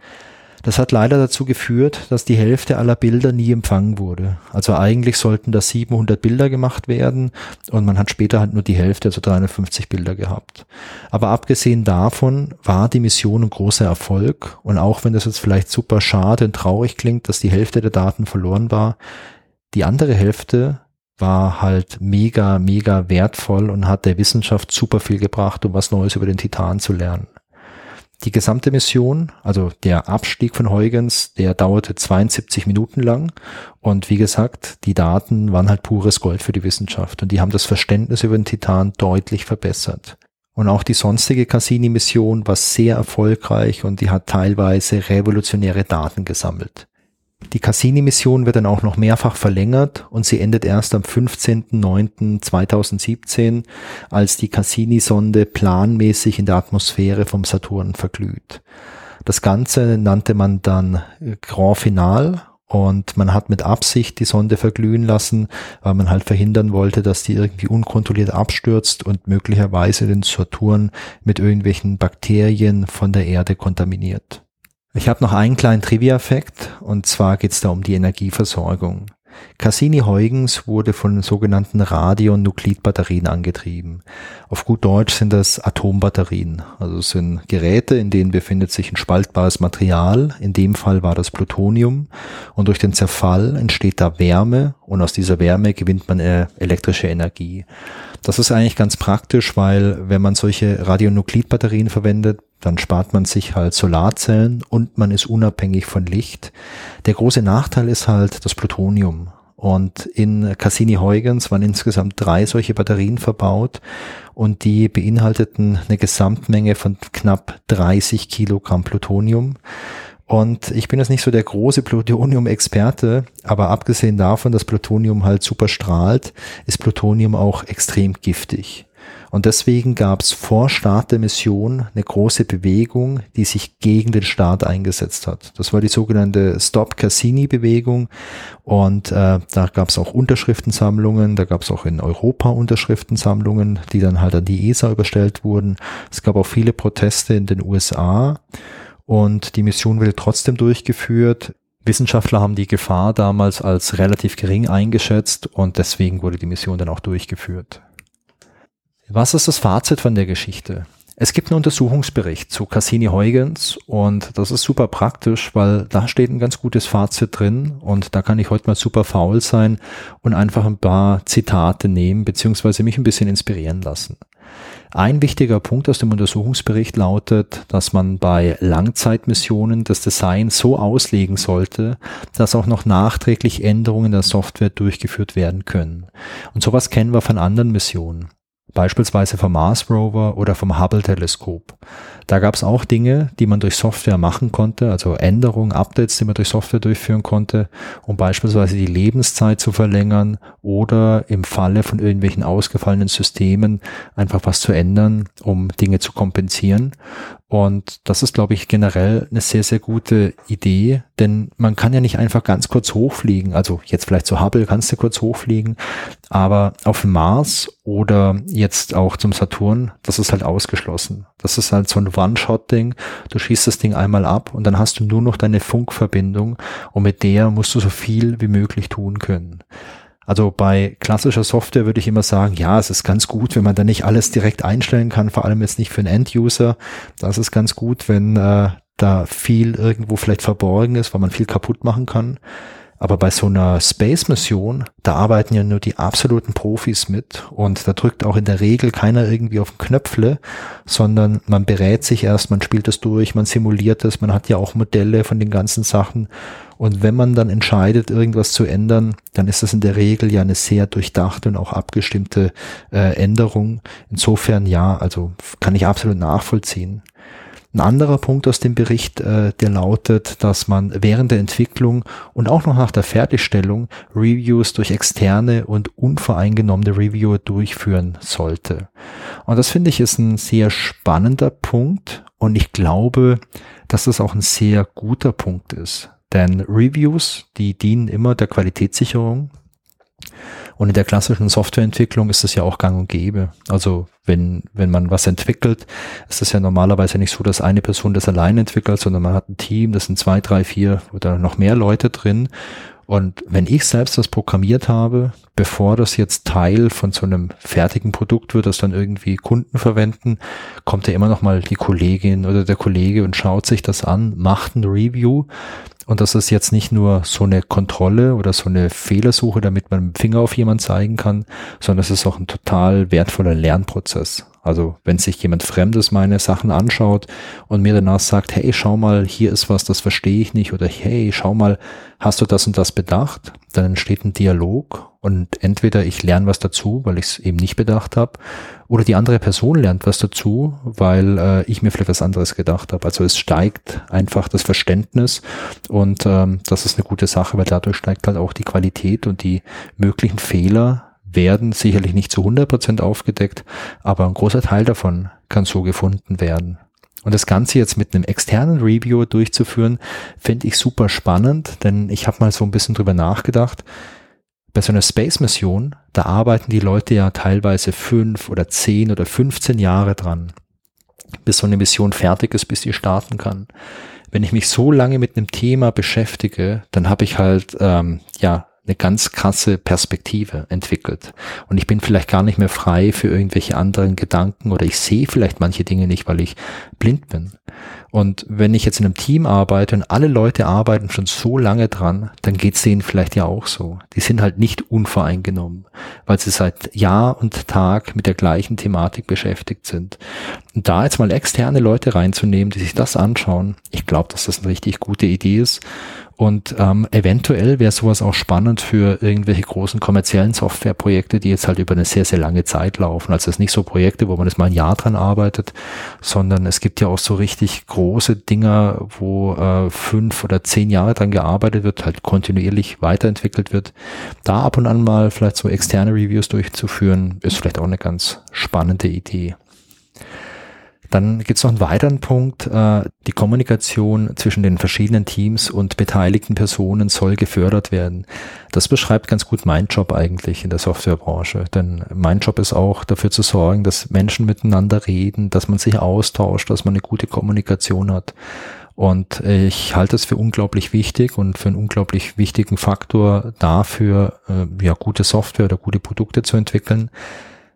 Das hat leider dazu geführt, dass die Hälfte aller Bilder nie empfangen wurde. Also eigentlich sollten da 700 Bilder gemacht werden und man hat später halt nur die Hälfte, also 350 Bilder gehabt. Aber abgesehen davon war die Mission ein großer Erfolg und auch wenn das jetzt vielleicht super schade und traurig klingt, dass die Hälfte der Daten verloren war, die andere Hälfte war halt mega, mega wertvoll und hat der Wissenschaft super viel gebracht, um was Neues über den Titan zu lernen. Die gesamte Mission, also der Abstieg von Huygens, der dauerte 72 Minuten lang. Und wie gesagt, die Daten waren halt pures Gold für die Wissenschaft. Und die haben das Verständnis über den Titan deutlich verbessert. Und auch die sonstige Cassini-Mission war sehr erfolgreich und die hat teilweise revolutionäre Daten gesammelt. Die Cassini-Mission wird dann auch noch mehrfach verlängert und sie endet erst am 15.09.2017, als die Cassini-Sonde planmäßig in der Atmosphäre vom Saturn verglüht. Das Ganze nannte man dann Grand Final und man hat mit Absicht die Sonde verglühen lassen, weil man halt verhindern wollte, dass die irgendwie unkontrolliert abstürzt und möglicherweise den Saturn mit irgendwelchen Bakterien von der Erde kontaminiert. Ich habe noch einen kleinen Trivia-Effekt und zwar geht es da um die Energieversorgung. Cassini-Huygens wurde von sogenannten Radionuklidbatterien angetrieben. Auf gut Deutsch sind das Atombatterien. Also sind Geräte, in denen befindet sich ein spaltbares Material. In dem Fall war das Plutonium. Und durch den Zerfall entsteht da Wärme und aus dieser Wärme gewinnt man äh, elektrische Energie. Das ist eigentlich ganz praktisch, weil wenn man solche Radionuklidbatterien verwendet, dann spart man sich halt Solarzellen und man ist unabhängig von Licht. Der große Nachteil ist halt das Plutonium. und in Cassini-Huygens waren insgesamt drei solche Batterien verbaut und die beinhalteten eine Gesamtmenge von knapp 30 Kilogramm Plutonium. Und ich bin jetzt nicht so der große Plutonium-Experte, aber abgesehen davon, dass Plutonium halt super strahlt, ist Plutonium auch extrem giftig. Und deswegen gab es vor Start der Mission eine große Bewegung, die sich gegen den Staat eingesetzt hat. Das war die sogenannte Stop Cassini-Bewegung. Und äh, da gab es auch Unterschriftensammlungen, da gab es auch in Europa Unterschriftensammlungen, die dann halt an die ESA überstellt wurden. Es gab auch viele Proteste in den USA. Und die Mission wurde trotzdem durchgeführt. Wissenschaftler haben die Gefahr damals als relativ gering eingeschätzt und deswegen wurde die Mission dann auch durchgeführt. Was ist das Fazit von der Geschichte? Es gibt einen Untersuchungsbericht zu Cassini-Huygens und das ist super praktisch, weil da steht ein ganz gutes Fazit drin und da kann ich heute mal super faul sein und einfach ein paar Zitate nehmen beziehungsweise mich ein bisschen inspirieren lassen. Ein wichtiger Punkt aus dem Untersuchungsbericht lautet, dass man bei Langzeitmissionen das Design so auslegen sollte, dass auch noch nachträglich Änderungen der Software durchgeführt werden können. Und sowas kennen wir von anderen Missionen beispielsweise vom Mars Rover oder vom Hubble-Teleskop. Da gab es auch Dinge, die man durch Software machen konnte, also Änderungen, Updates, die man durch Software durchführen konnte, um beispielsweise die Lebenszeit zu verlängern oder im Falle von irgendwelchen ausgefallenen Systemen einfach was zu ändern, um Dinge zu kompensieren. Und das ist, glaube ich, generell eine sehr, sehr gute Idee, denn man kann ja nicht einfach ganz kurz hochfliegen. Also jetzt vielleicht zu Hubble kannst du kurz hochfliegen, aber auf dem Mars oder jetzt auch zum Saturn, das ist halt ausgeschlossen. Das ist halt so ein One-Shot-Ding. Du schießt das Ding einmal ab und dann hast du nur noch deine Funkverbindung und mit der musst du so viel wie möglich tun können. Also bei klassischer Software würde ich immer sagen, ja, es ist ganz gut, wenn man da nicht alles direkt einstellen kann, vor allem jetzt nicht für einen End-User. Das ist ganz gut, wenn äh, da viel irgendwo vielleicht verborgen ist, weil man viel kaputt machen kann. Aber bei so einer Space-Mission, da arbeiten ja nur die absoluten Profis mit und da drückt auch in der Regel keiner irgendwie auf den Knöpfle, sondern man berät sich erst, man spielt das durch, man simuliert es, man hat ja auch Modelle von den ganzen Sachen und wenn man dann entscheidet, irgendwas zu ändern, dann ist das in der Regel ja eine sehr durchdachte und auch abgestimmte äh, Änderung. Insofern ja, also kann ich absolut nachvollziehen. Ein anderer Punkt aus dem Bericht, äh, der lautet, dass man während der Entwicklung und auch noch nach der Fertigstellung Reviews durch externe und unvoreingenommene Reviewer durchführen sollte. Und das finde ich ist ein sehr spannender Punkt und ich glaube, dass das auch ein sehr guter Punkt ist. Denn Reviews, die dienen immer der Qualitätssicherung und in der klassischen Softwareentwicklung ist es ja auch gang und gäbe. Also wenn, wenn man was entwickelt, ist es ja normalerweise nicht so, dass eine Person das allein entwickelt, sondern man hat ein Team, das sind zwei, drei, vier oder noch mehr Leute drin. Und wenn ich selbst das programmiert habe, bevor das jetzt Teil von so einem fertigen Produkt wird, das dann irgendwie Kunden verwenden, kommt ja immer noch mal die Kollegin oder der Kollege und schaut sich das an, macht ein Review und das ist jetzt nicht nur so eine Kontrolle oder so eine Fehlersuche, damit man mit dem Finger auf jemanden zeigen kann, sondern es ist auch ein total wertvoller Lernprozess. Also wenn sich jemand Fremdes meine Sachen anschaut und mir danach sagt, hey, schau mal, hier ist was, das verstehe ich nicht oder hey, schau mal, hast du das und das bedacht? Dann entsteht ein Dialog und entweder ich lerne was dazu, weil ich es eben nicht bedacht habe, oder die andere Person lernt was dazu, weil äh, ich mir vielleicht was anderes gedacht habe. Also es steigt einfach das Verständnis und ähm, das ist eine gute Sache, weil dadurch steigt halt auch die Qualität und die möglichen Fehler werden sicherlich nicht zu 100 Prozent aufgedeckt, aber ein großer Teil davon kann so gefunden werden. Und das Ganze jetzt mit einem externen Review durchzuführen, finde ich super spannend, denn ich habe mal so ein bisschen drüber nachgedacht. Bei so einer Space-Mission, da arbeiten die Leute ja teilweise fünf oder zehn oder 15 Jahre dran, bis so eine Mission fertig ist, bis sie starten kann. Wenn ich mich so lange mit einem Thema beschäftige, dann habe ich halt ähm, ja eine ganz krasse Perspektive entwickelt. Und ich bin vielleicht gar nicht mehr frei für irgendwelche anderen Gedanken oder ich sehe vielleicht manche Dinge nicht, weil ich blind bin. Und wenn ich jetzt in einem Team arbeite und alle Leute arbeiten schon so lange dran, dann geht's denen vielleicht ja auch so. Die sind halt nicht unvoreingenommen, weil sie seit Jahr und Tag mit der gleichen Thematik beschäftigt sind. Und da jetzt mal externe Leute reinzunehmen, die sich das anschauen, ich glaube, dass das eine richtig gute Idee ist. Und ähm, eventuell wäre sowas auch spannend für irgendwelche großen kommerziellen Softwareprojekte, die jetzt halt über eine sehr, sehr lange Zeit laufen. Also es ist nicht so Projekte, wo man jetzt mal ein Jahr dran arbeitet, sondern es gibt ja auch so richtig große Dinger, wo äh, fünf oder zehn Jahre dran gearbeitet wird, halt kontinuierlich weiterentwickelt wird. Da ab und an mal vielleicht so externe Reviews durchzuführen, ist vielleicht auch eine ganz spannende Idee. Dann gibt es noch einen weiteren Punkt. Äh, die Kommunikation zwischen den verschiedenen Teams und beteiligten Personen soll gefördert werden. Das beschreibt ganz gut mein Job eigentlich in der Softwarebranche. Denn mein Job ist auch dafür zu sorgen, dass Menschen miteinander reden, dass man sich austauscht, dass man eine gute Kommunikation hat. Und ich halte es für unglaublich wichtig und für einen unglaublich wichtigen Faktor dafür, äh, ja, gute Software oder gute Produkte zu entwickeln.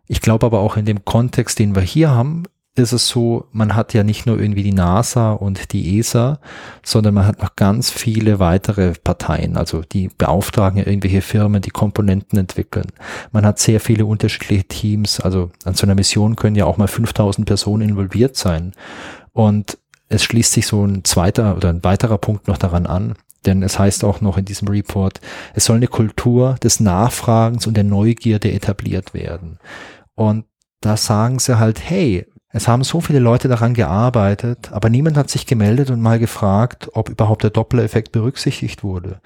Ich glaube aber auch in dem Kontext, den wir hier haben, ist es so, man hat ja nicht nur irgendwie die NASA und die ESA, sondern man hat noch ganz viele weitere Parteien, also die beauftragen ja irgendwelche Firmen, die Komponenten entwickeln. Man hat sehr viele unterschiedliche Teams, also an so einer Mission können ja auch mal 5000 Personen involviert sein. Und es schließt sich so ein zweiter oder ein weiterer Punkt noch daran an, denn es heißt auch noch in diesem Report, es soll eine Kultur des Nachfragens und der Neugierde etabliert werden. Und da sagen sie halt, hey, es haben so viele Leute daran gearbeitet, aber niemand hat sich gemeldet und mal gefragt, ob überhaupt der Doppler-Effekt berücksichtigt wurde.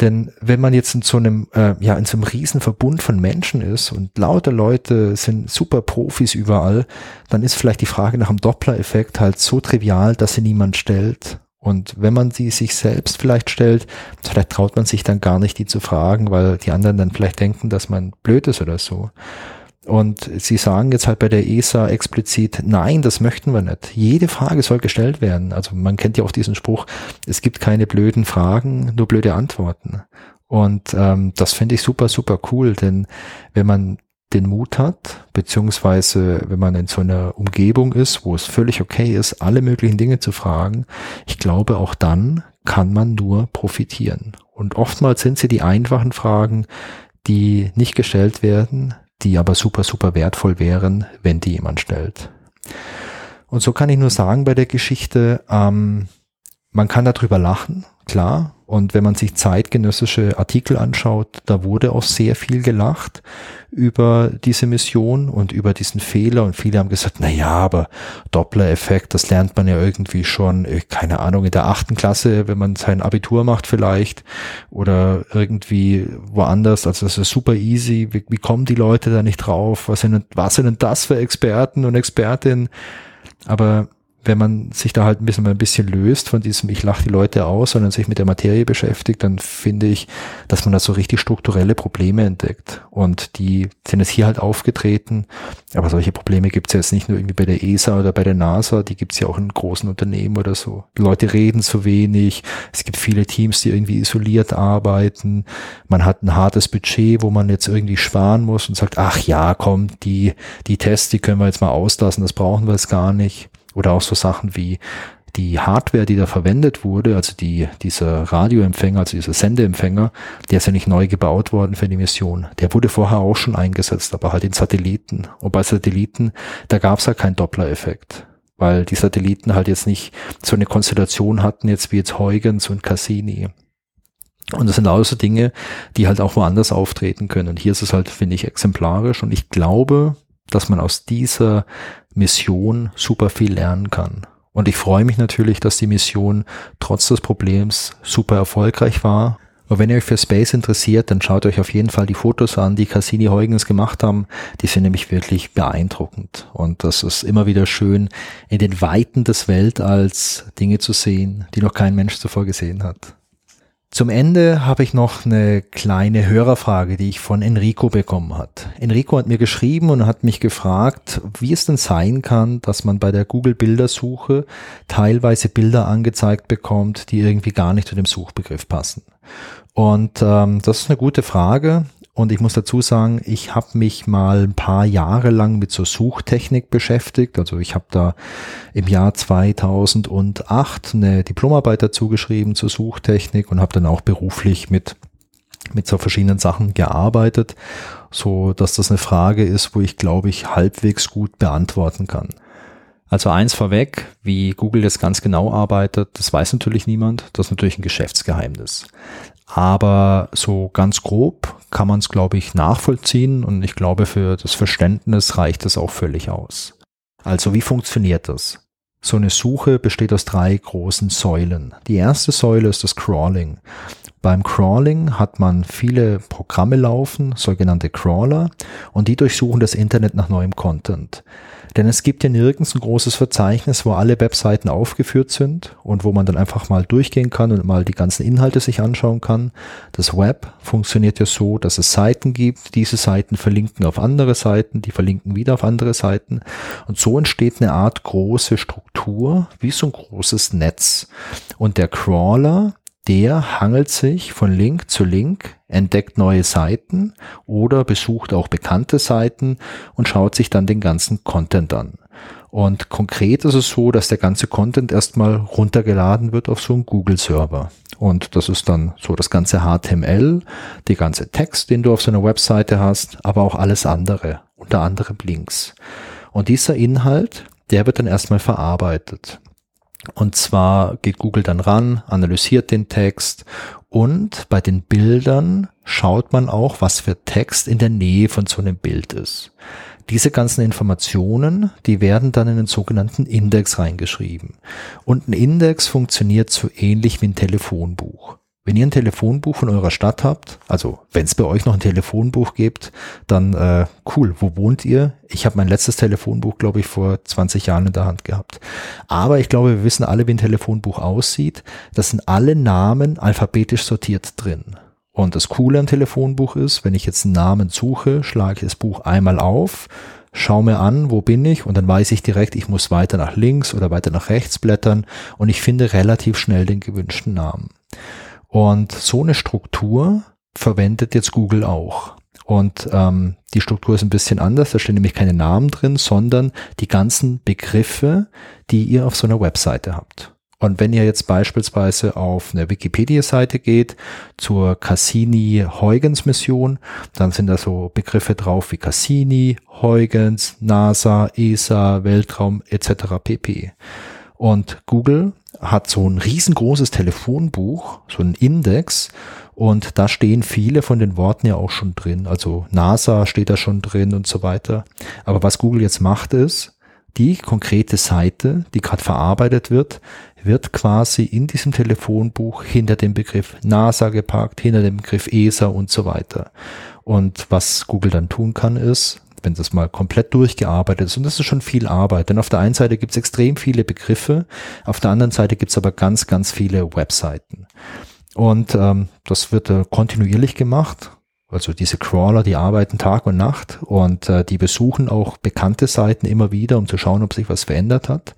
Denn wenn man jetzt in so einem, äh, ja, in so einem riesen Verbund von Menschen ist und lauter Leute sind super Profis überall, dann ist vielleicht die Frage nach dem Doppler-Effekt halt so trivial, dass sie niemand stellt. Und wenn man sie sich selbst vielleicht stellt, vielleicht traut man sich dann gar nicht, die zu fragen, weil die anderen dann vielleicht denken, dass man blöd ist oder so. Und sie sagen jetzt halt bei der ESA explizit, nein, das möchten wir nicht. Jede Frage soll gestellt werden. Also man kennt ja auch diesen Spruch, es gibt keine blöden Fragen, nur blöde Antworten. Und ähm, das finde ich super, super cool, denn wenn man den Mut hat, beziehungsweise wenn man in so einer Umgebung ist, wo es völlig okay ist, alle möglichen Dinge zu fragen, ich glaube, auch dann kann man nur profitieren. Und oftmals sind sie die einfachen Fragen, die nicht gestellt werden, die aber super, super wertvoll wären, wenn die jemand stellt. Und so kann ich nur sagen bei der Geschichte, ähm, man kann darüber lachen, klar, und wenn man sich zeitgenössische Artikel anschaut, da wurde auch sehr viel gelacht über diese Mission und über diesen Fehler. Und viele haben gesagt, na ja, aber Doppler-Effekt, das lernt man ja irgendwie schon, äh, keine Ahnung, in der achten Klasse, wenn man sein Abitur macht vielleicht oder irgendwie woanders. Also das ist super easy. Wie, wie kommen die Leute da nicht drauf? Was sind, was sind denn das für Experten und Expertinnen? Aber wenn man sich da halt ein bisschen, ein bisschen löst von diesem, ich lache die Leute aus, sondern sich mit der Materie beschäftigt, dann finde ich, dass man da so richtig strukturelle Probleme entdeckt. Und die sind jetzt hier halt aufgetreten. Aber solche Probleme gibt es jetzt nicht nur irgendwie bei der ESA oder bei der NASA, die gibt es ja auch in großen Unternehmen oder so. Die Leute reden zu wenig, es gibt viele Teams, die irgendwie isoliert arbeiten, man hat ein hartes Budget, wo man jetzt irgendwie sparen muss und sagt, ach ja, komm, die, die Tests, die können wir jetzt mal auslassen, das brauchen wir jetzt gar nicht. Oder auch so Sachen wie die Hardware, die da verwendet wurde, also die, dieser Radioempfänger, also dieser Sendeempfänger, der ist ja nicht neu gebaut worden für die Mission. Der wurde vorher auch schon eingesetzt, aber halt in Satelliten. Und bei Satelliten, da gab es halt keinen Doppler-Effekt. Weil die Satelliten halt jetzt nicht so eine Konstellation hatten, jetzt wie jetzt Huygens und Cassini. Und das sind auch so Dinge, die halt auch woanders auftreten können. Und hier ist es halt, finde ich, exemplarisch. Und ich glaube, dass man aus dieser Mission super viel lernen kann. Und ich freue mich natürlich, dass die Mission trotz des Problems super erfolgreich war. Und wenn ihr euch für Space interessiert, dann schaut euch auf jeden Fall die Fotos an, die Cassini Huygens gemacht haben. Die sind nämlich wirklich beeindruckend. Und das ist immer wieder schön, in den Weiten des Weltalls Dinge zu sehen, die noch kein Mensch zuvor gesehen hat. Zum Ende habe ich noch eine kleine Hörerfrage, die ich von Enrico bekommen hat. Enrico hat mir geschrieben und hat mich gefragt, wie es denn sein kann, dass man bei der Google Bildersuche teilweise Bilder angezeigt bekommt, die irgendwie gar nicht zu dem Suchbegriff passen. Und ähm, das ist eine gute Frage. Und ich muss dazu sagen, ich habe mich mal ein paar Jahre lang mit so Suchtechnik beschäftigt. Also ich habe da im Jahr 2008 eine Diplomarbeit dazu geschrieben zur Suchtechnik und habe dann auch beruflich mit mit so verschiedenen Sachen gearbeitet, so dass das eine Frage ist, wo ich glaube ich halbwegs gut beantworten kann. Also eins vorweg, wie Google jetzt ganz genau arbeitet, das weiß natürlich niemand. Das ist natürlich ein Geschäftsgeheimnis. Aber so ganz grob kann man es, glaube ich, nachvollziehen und ich glaube, für das Verständnis reicht es auch völlig aus. Also wie funktioniert das? So eine Suche besteht aus drei großen Säulen. Die erste Säule ist das Crawling. Beim Crawling hat man viele Programme laufen, sogenannte Crawler, und die durchsuchen das Internet nach neuem Content. Denn es gibt ja nirgends ein großes Verzeichnis, wo alle Webseiten aufgeführt sind und wo man dann einfach mal durchgehen kann und mal die ganzen Inhalte sich anschauen kann. Das Web funktioniert ja so, dass es Seiten gibt. Diese Seiten verlinken auf andere Seiten, die verlinken wieder auf andere Seiten. Und so entsteht eine Art große Struktur, wie so ein großes Netz. Und der Crawler, der hangelt sich von Link zu Link, entdeckt neue Seiten oder besucht auch bekannte Seiten und schaut sich dann den ganzen Content an. Und konkret ist es so, dass der ganze Content erstmal runtergeladen wird auf so einen Google-Server. Und das ist dann so das ganze HTML, die ganze Text, den du auf so einer Webseite hast, aber auch alles andere, unter anderem Links. Und dieser Inhalt, der wird dann erstmal verarbeitet. Und zwar geht Google dann ran, analysiert den Text und bei den Bildern schaut man auch, was für Text in der Nähe von so einem Bild ist. Diese ganzen Informationen, die werden dann in den sogenannten Index reingeschrieben. Und ein Index funktioniert so ähnlich wie ein Telefonbuch. Wenn ihr ein Telefonbuch von eurer Stadt habt, also wenn es bei euch noch ein Telefonbuch gibt, dann äh, cool, wo wohnt ihr? Ich habe mein letztes Telefonbuch, glaube ich, vor 20 Jahren in der Hand gehabt. Aber ich glaube, wir wissen alle, wie ein Telefonbuch aussieht. Das sind alle Namen alphabetisch sortiert drin. Und das Coole am Telefonbuch ist, wenn ich jetzt einen Namen suche, schlage ich das Buch einmal auf, schaue mir an, wo bin ich und dann weiß ich direkt, ich muss weiter nach links oder weiter nach rechts blättern und ich finde relativ schnell den gewünschten Namen. Und so eine Struktur verwendet jetzt Google auch. Und ähm, die Struktur ist ein bisschen anders. Da stehen nämlich keine Namen drin, sondern die ganzen Begriffe, die ihr auf so einer Webseite habt. Und wenn ihr jetzt beispielsweise auf eine Wikipedia-Seite geht zur Cassini-Huygens-Mission, dann sind da so Begriffe drauf wie Cassini, Huygens, NASA, ESA, Weltraum etc. pp. Und Google hat so ein riesengroßes Telefonbuch, so ein Index, und da stehen viele von den Worten ja auch schon drin. Also NASA steht da schon drin und so weiter. Aber was Google jetzt macht ist, die konkrete Seite, die gerade verarbeitet wird, wird quasi in diesem Telefonbuch hinter dem Begriff NASA gepackt, hinter dem Begriff ESA und so weiter. Und was Google dann tun kann, ist, wenn das mal komplett durchgearbeitet ist. Und das ist schon viel Arbeit. Denn auf der einen Seite gibt es extrem viele Begriffe, auf der anderen Seite gibt es aber ganz, ganz viele Webseiten. Und ähm, das wird äh, kontinuierlich gemacht. Also diese Crawler, die arbeiten Tag und Nacht und äh, die besuchen auch bekannte Seiten immer wieder, um zu schauen, ob sich was verändert hat.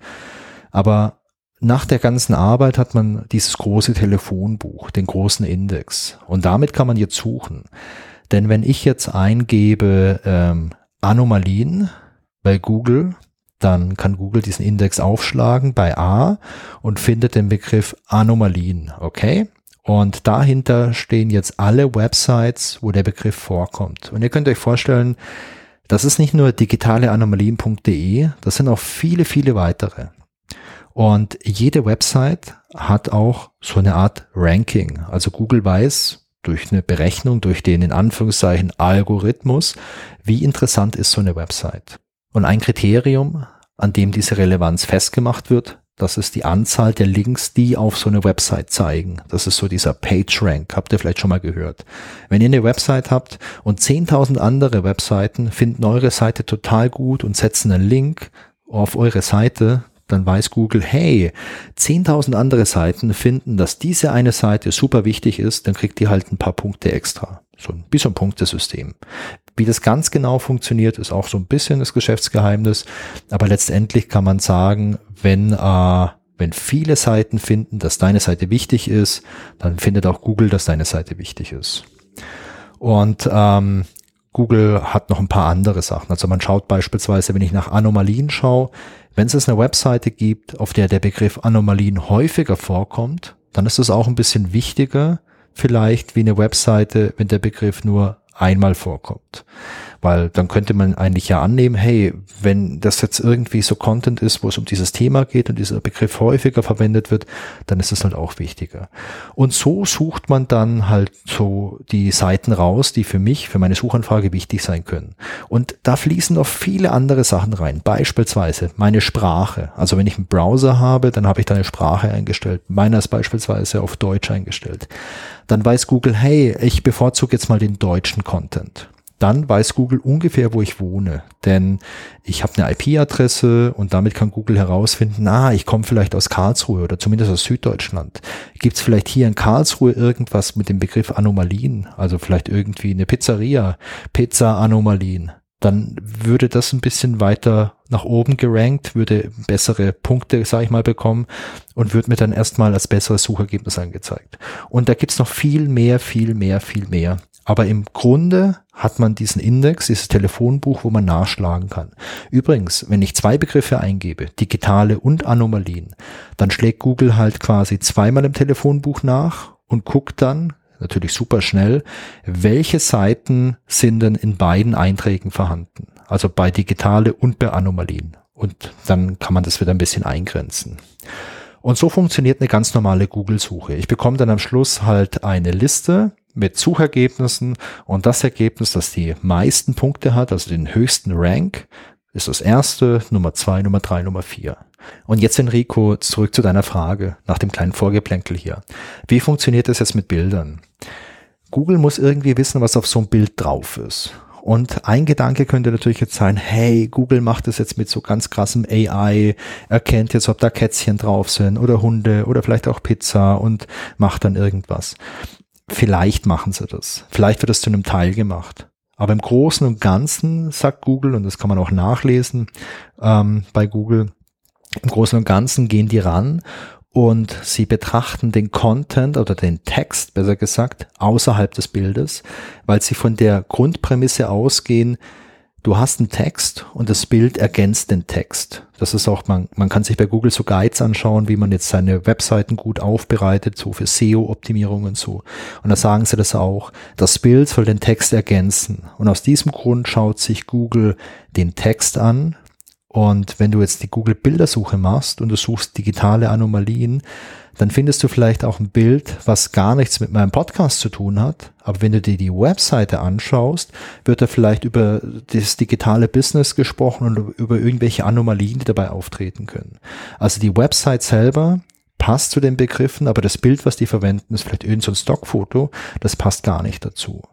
Aber nach der ganzen Arbeit hat man dieses große Telefonbuch, den großen Index. Und damit kann man jetzt suchen. Denn wenn ich jetzt eingebe ähm, Anomalien bei Google, dann kann Google diesen Index aufschlagen bei A und findet den Begriff Anomalien, okay? Und dahinter stehen jetzt alle Websites, wo der Begriff vorkommt. Und ihr könnt euch vorstellen, das ist nicht nur digitaleanomalien.de, das sind auch viele, viele weitere. Und jede Website hat auch so eine Art Ranking. Also Google weiß, durch eine Berechnung, durch den in Anführungszeichen Algorithmus, wie interessant ist so eine Website. Und ein Kriterium, an dem diese Relevanz festgemacht wird, das ist die Anzahl der Links, die auf so eine Website zeigen. Das ist so dieser PageRank. Habt ihr vielleicht schon mal gehört? Wenn ihr eine Website habt und 10.000 andere Webseiten finden eure Seite total gut und setzen einen Link auf eure Seite, dann weiß Google, hey, 10.000 andere Seiten finden, dass diese eine Seite super wichtig ist, dann kriegt die halt ein paar Punkte extra. So ein bisschen Punktesystem. Wie das ganz genau funktioniert, ist auch so ein bisschen das Geschäftsgeheimnis. Aber letztendlich kann man sagen, wenn, äh, wenn viele Seiten finden, dass deine Seite wichtig ist, dann findet auch Google, dass deine Seite wichtig ist. Und ähm, Google hat noch ein paar andere Sachen. Also man schaut beispielsweise, wenn ich nach Anomalien schaue, wenn es eine Webseite gibt, auf der der Begriff Anomalien häufiger vorkommt, dann ist es auch ein bisschen wichtiger vielleicht wie eine Webseite, wenn der Begriff nur einmal vorkommt. Weil dann könnte man eigentlich ja annehmen, hey, wenn das jetzt irgendwie so Content ist, wo es um dieses Thema geht und dieser Begriff häufiger verwendet wird, dann ist es halt auch wichtiger. Und so sucht man dann halt so die Seiten raus, die für mich, für meine Suchanfrage wichtig sein können. Und da fließen noch viele andere Sachen rein. Beispielsweise meine Sprache. Also wenn ich einen Browser habe, dann habe ich da eine Sprache eingestellt. Meiner ist beispielsweise auf Deutsch eingestellt. Dann weiß Google, hey, ich bevorzuge jetzt mal den deutschen Content dann weiß Google ungefähr, wo ich wohne. Denn ich habe eine IP-Adresse und damit kann Google herausfinden, ah, ich komme vielleicht aus Karlsruhe oder zumindest aus Süddeutschland. Gibt es vielleicht hier in Karlsruhe irgendwas mit dem Begriff Anomalien? Also vielleicht irgendwie eine Pizzeria, Pizza-Anomalien. Dann würde das ein bisschen weiter nach oben gerankt, würde bessere Punkte, sage ich mal, bekommen und würde mir dann erstmal als besseres Suchergebnis angezeigt. Und da gibt's noch viel mehr, viel mehr, viel mehr. Aber im Grunde hat man diesen Index, dieses Telefonbuch, wo man nachschlagen kann. Übrigens, wenn ich zwei Begriffe eingebe, digitale und Anomalien, dann schlägt Google halt quasi zweimal im Telefonbuch nach und guckt dann, natürlich super schnell, welche Seiten sind denn in beiden Einträgen vorhanden. Also bei digitale und bei Anomalien. Und dann kann man das wieder ein bisschen eingrenzen. Und so funktioniert eine ganz normale Google-Suche. Ich bekomme dann am Schluss halt eine Liste mit Suchergebnissen und das Ergebnis, das die meisten Punkte hat, also den höchsten Rank, ist das erste, Nummer zwei, Nummer drei, Nummer vier. Und jetzt Enrico, zurück zu deiner Frage nach dem kleinen Vorgeplänkel hier. Wie funktioniert das jetzt mit Bildern? Google muss irgendwie wissen, was auf so einem Bild drauf ist. Und ein Gedanke könnte natürlich jetzt sein, hey, Google macht das jetzt mit so ganz krassem AI, erkennt jetzt, ob da Kätzchen drauf sind oder Hunde oder vielleicht auch Pizza und macht dann irgendwas. Vielleicht machen sie das. Vielleicht wird es zu einem Teil gemacht. Aber im Großen und Ganzen sagt Google, und das kann man auch nachlesen ähm, bei Google, im Großen und Ganzen gehen die ran und sie betrachten den Content oder den Text, besser gesagt, außerhalb des Bildes, weil sie von der Grundprämisse ausgehen, du hast einen Text und das Bild ergänzt den Text. Das ist auch, man, man kann sich bei Google so Guides anschauen, wie man jetzt seine Webseiten gut aufbereitet, so für SEO-Optimierung und so. Und da sagen sie das auch. Das Bild soll den Text ergänzen. Und aus diesem Grund schaut sich Google den Text an. Und wenn du jetzt die Google Bildersuche machst und du suchst digitale Anomalien, dann findest du vielleicht auch ein Bild, was gar nichts mit meinem Podcast zu tun hat. Aber wenn du dir die Webseite anschaust, wird da vielleicht über das digitale Business gesprochen und über irgendwelche Anomalien, die dabei auftreten können. Also die Website selber passt zu den Begriffen, aber das Bild, was die verwenden, ist vielleicht irgendein so Stockfoto, das passt gar nicht dazu.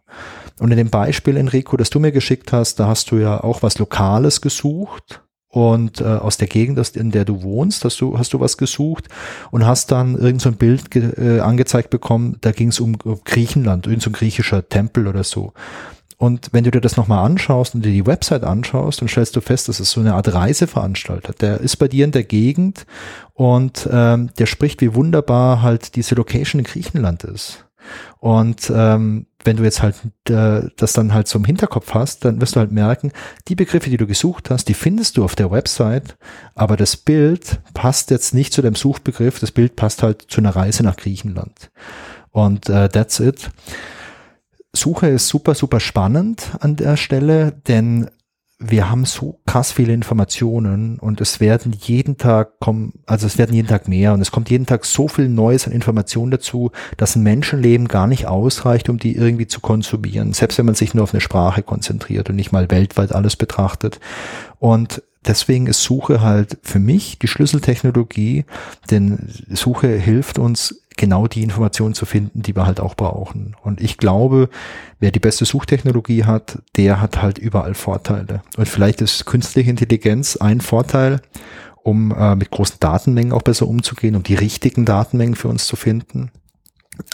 Und in dem Beispiel, Enrico, das du mir geschickt hast, da hast du ja auch was Lokales gesucht und äh, aus der Gegend, in der du wohnst, hast du, hast du was gesucht und hast dann irgend so ein Bild äh, angezeigt bekommen, da ging es um, um Griechenland, irgend so griechischer Tempel oder so. Und wenn du dir das nochmal anschaust und dir die Website anschaust, dann stellst du fest, das ist so eine Art Reiseveranstalter. Der ist bei dir in der Gegend und ähm, der spricht, wie wunderbar halt diese Location in Griechenland ist. Und ähm, wenn du jetzt halt äh, das dann halt so im Hinterkopf hast, dann wirst du halt merken, die Begriffe, die du gesucht hast, die findest du auf der Website, aber das Bild passt jetzt nicht zu dem Suchbegriff, das Bild passt halt zu einer Reise nach Griechenland. Und äh, that's it. Suche ist super, super spannend an der Stelle, denn wir haben so krass viele Informationen und es werden jeden Tag kommen, also es werden jeden Tag mehr und es kommt jeden Tag so viel Neues an Informationen dazu, dass ein Menschenleben gar nicht ausreicht, um die irgendwie zu konsumieren. Selbst wenn man sich nur auf eine Sprache konzentriert und nicht mal weltweit alles betrachtet. Und deswegen ist Suche halt für mich die Schlüsseltechnologie, denn Suche hilft uns genau die Informationen zu finden, die wir halt auch brauchen. Und ich glaube, wer die beste Suchtechnologie hat, der hat halt überall Vorteile. Und vielleicht ist künstliche Intelligenz ein Vorteil, um äh, mit großen Datenmengen auch besser umzugehen, um die richtigen Datenmengen für uns zu finden.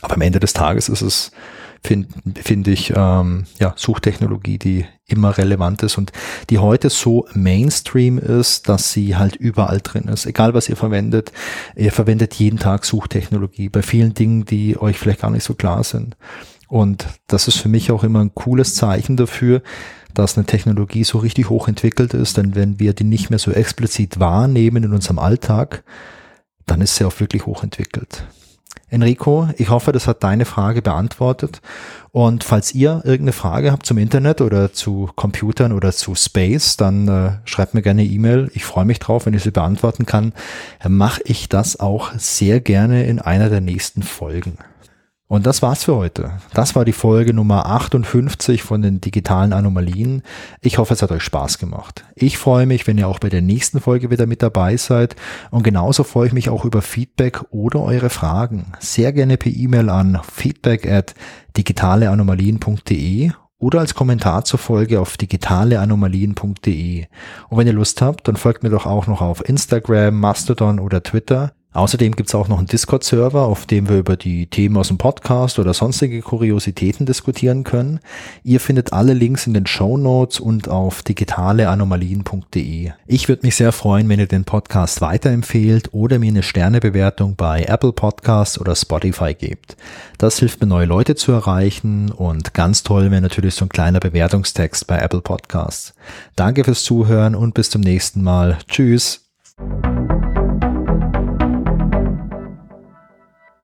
Aber am Ende des Tages ist es finde find ich ähm, ja Suchtechnologie, die immer relevant ist und die heute so Mainstream ist, dass sie halt überall drin ist. Egal was ihr verwendet, ihr verwendet jeden Tag Suchtechnologie bei vielen Dingen, die euch vielleicht gar nicht so klar sind. Und das ist für mich auch immer ein cooles Zeichen dafür, dass eine Technologie so richtig hoch entwickelt ist, denn wenn wir die nicht mehr so explizit wahrnehmen in unserem Alltag, dann ist sie auch wirklich hochentwickelt. Enrico, ich hoffe, das hat deine Frage beantwortet. Und falls ihr irgendeine Frage habt zum Internet oder zu Computern oder zu Space, dann äh, schreibt mir gerne E-Mail. Ich freue mich drauf, wenn ich sie beantworten kann. Mache ich das auch sehr gerne in einer der nächsten Folgen. Und das war's für heute. Das war die Folge Nummer 58 von den digitalen Anomalien. Ich hoffe, es hat euch Spaß gemacht. Ich freue mich, wenn ihr auch bei der nächsten Folge wieder mit dabei seid. Und genauso freue ich mich auch über Feedback oder eure Fragen. Sehr gerne per E-Mail an feedback at digitaleanomalien.de oder als Kommentar zur Folge auf digitaleanomalien.de. Und wenn ihr Lust habt, dann folgt mir doch auch noch auf Instagram, Mastodon oder Twitter. Außerdem gibt's auch noch einen Discord-Server, auf dem wir über die Themen aus dem Podcast oder sonstige Kuriositäten diskutieren können. Ihr findet alle Links in den Show Notes und auf digitaleanomalien.de. Ich würde mich sehr freuen, wenn ihr den Podcast weiterempfehlt oder mir eine Sternebewertung bei Apple Podcasts oder Spotify gebt. Das hilft mir, neue Leute zu erreichen und ganz toll wäre natürlich so ein kleiner Bewertungstext bei Apple Podcasts. Danke fürs Zuhören und bis zum nächsten Mal. Tschüss.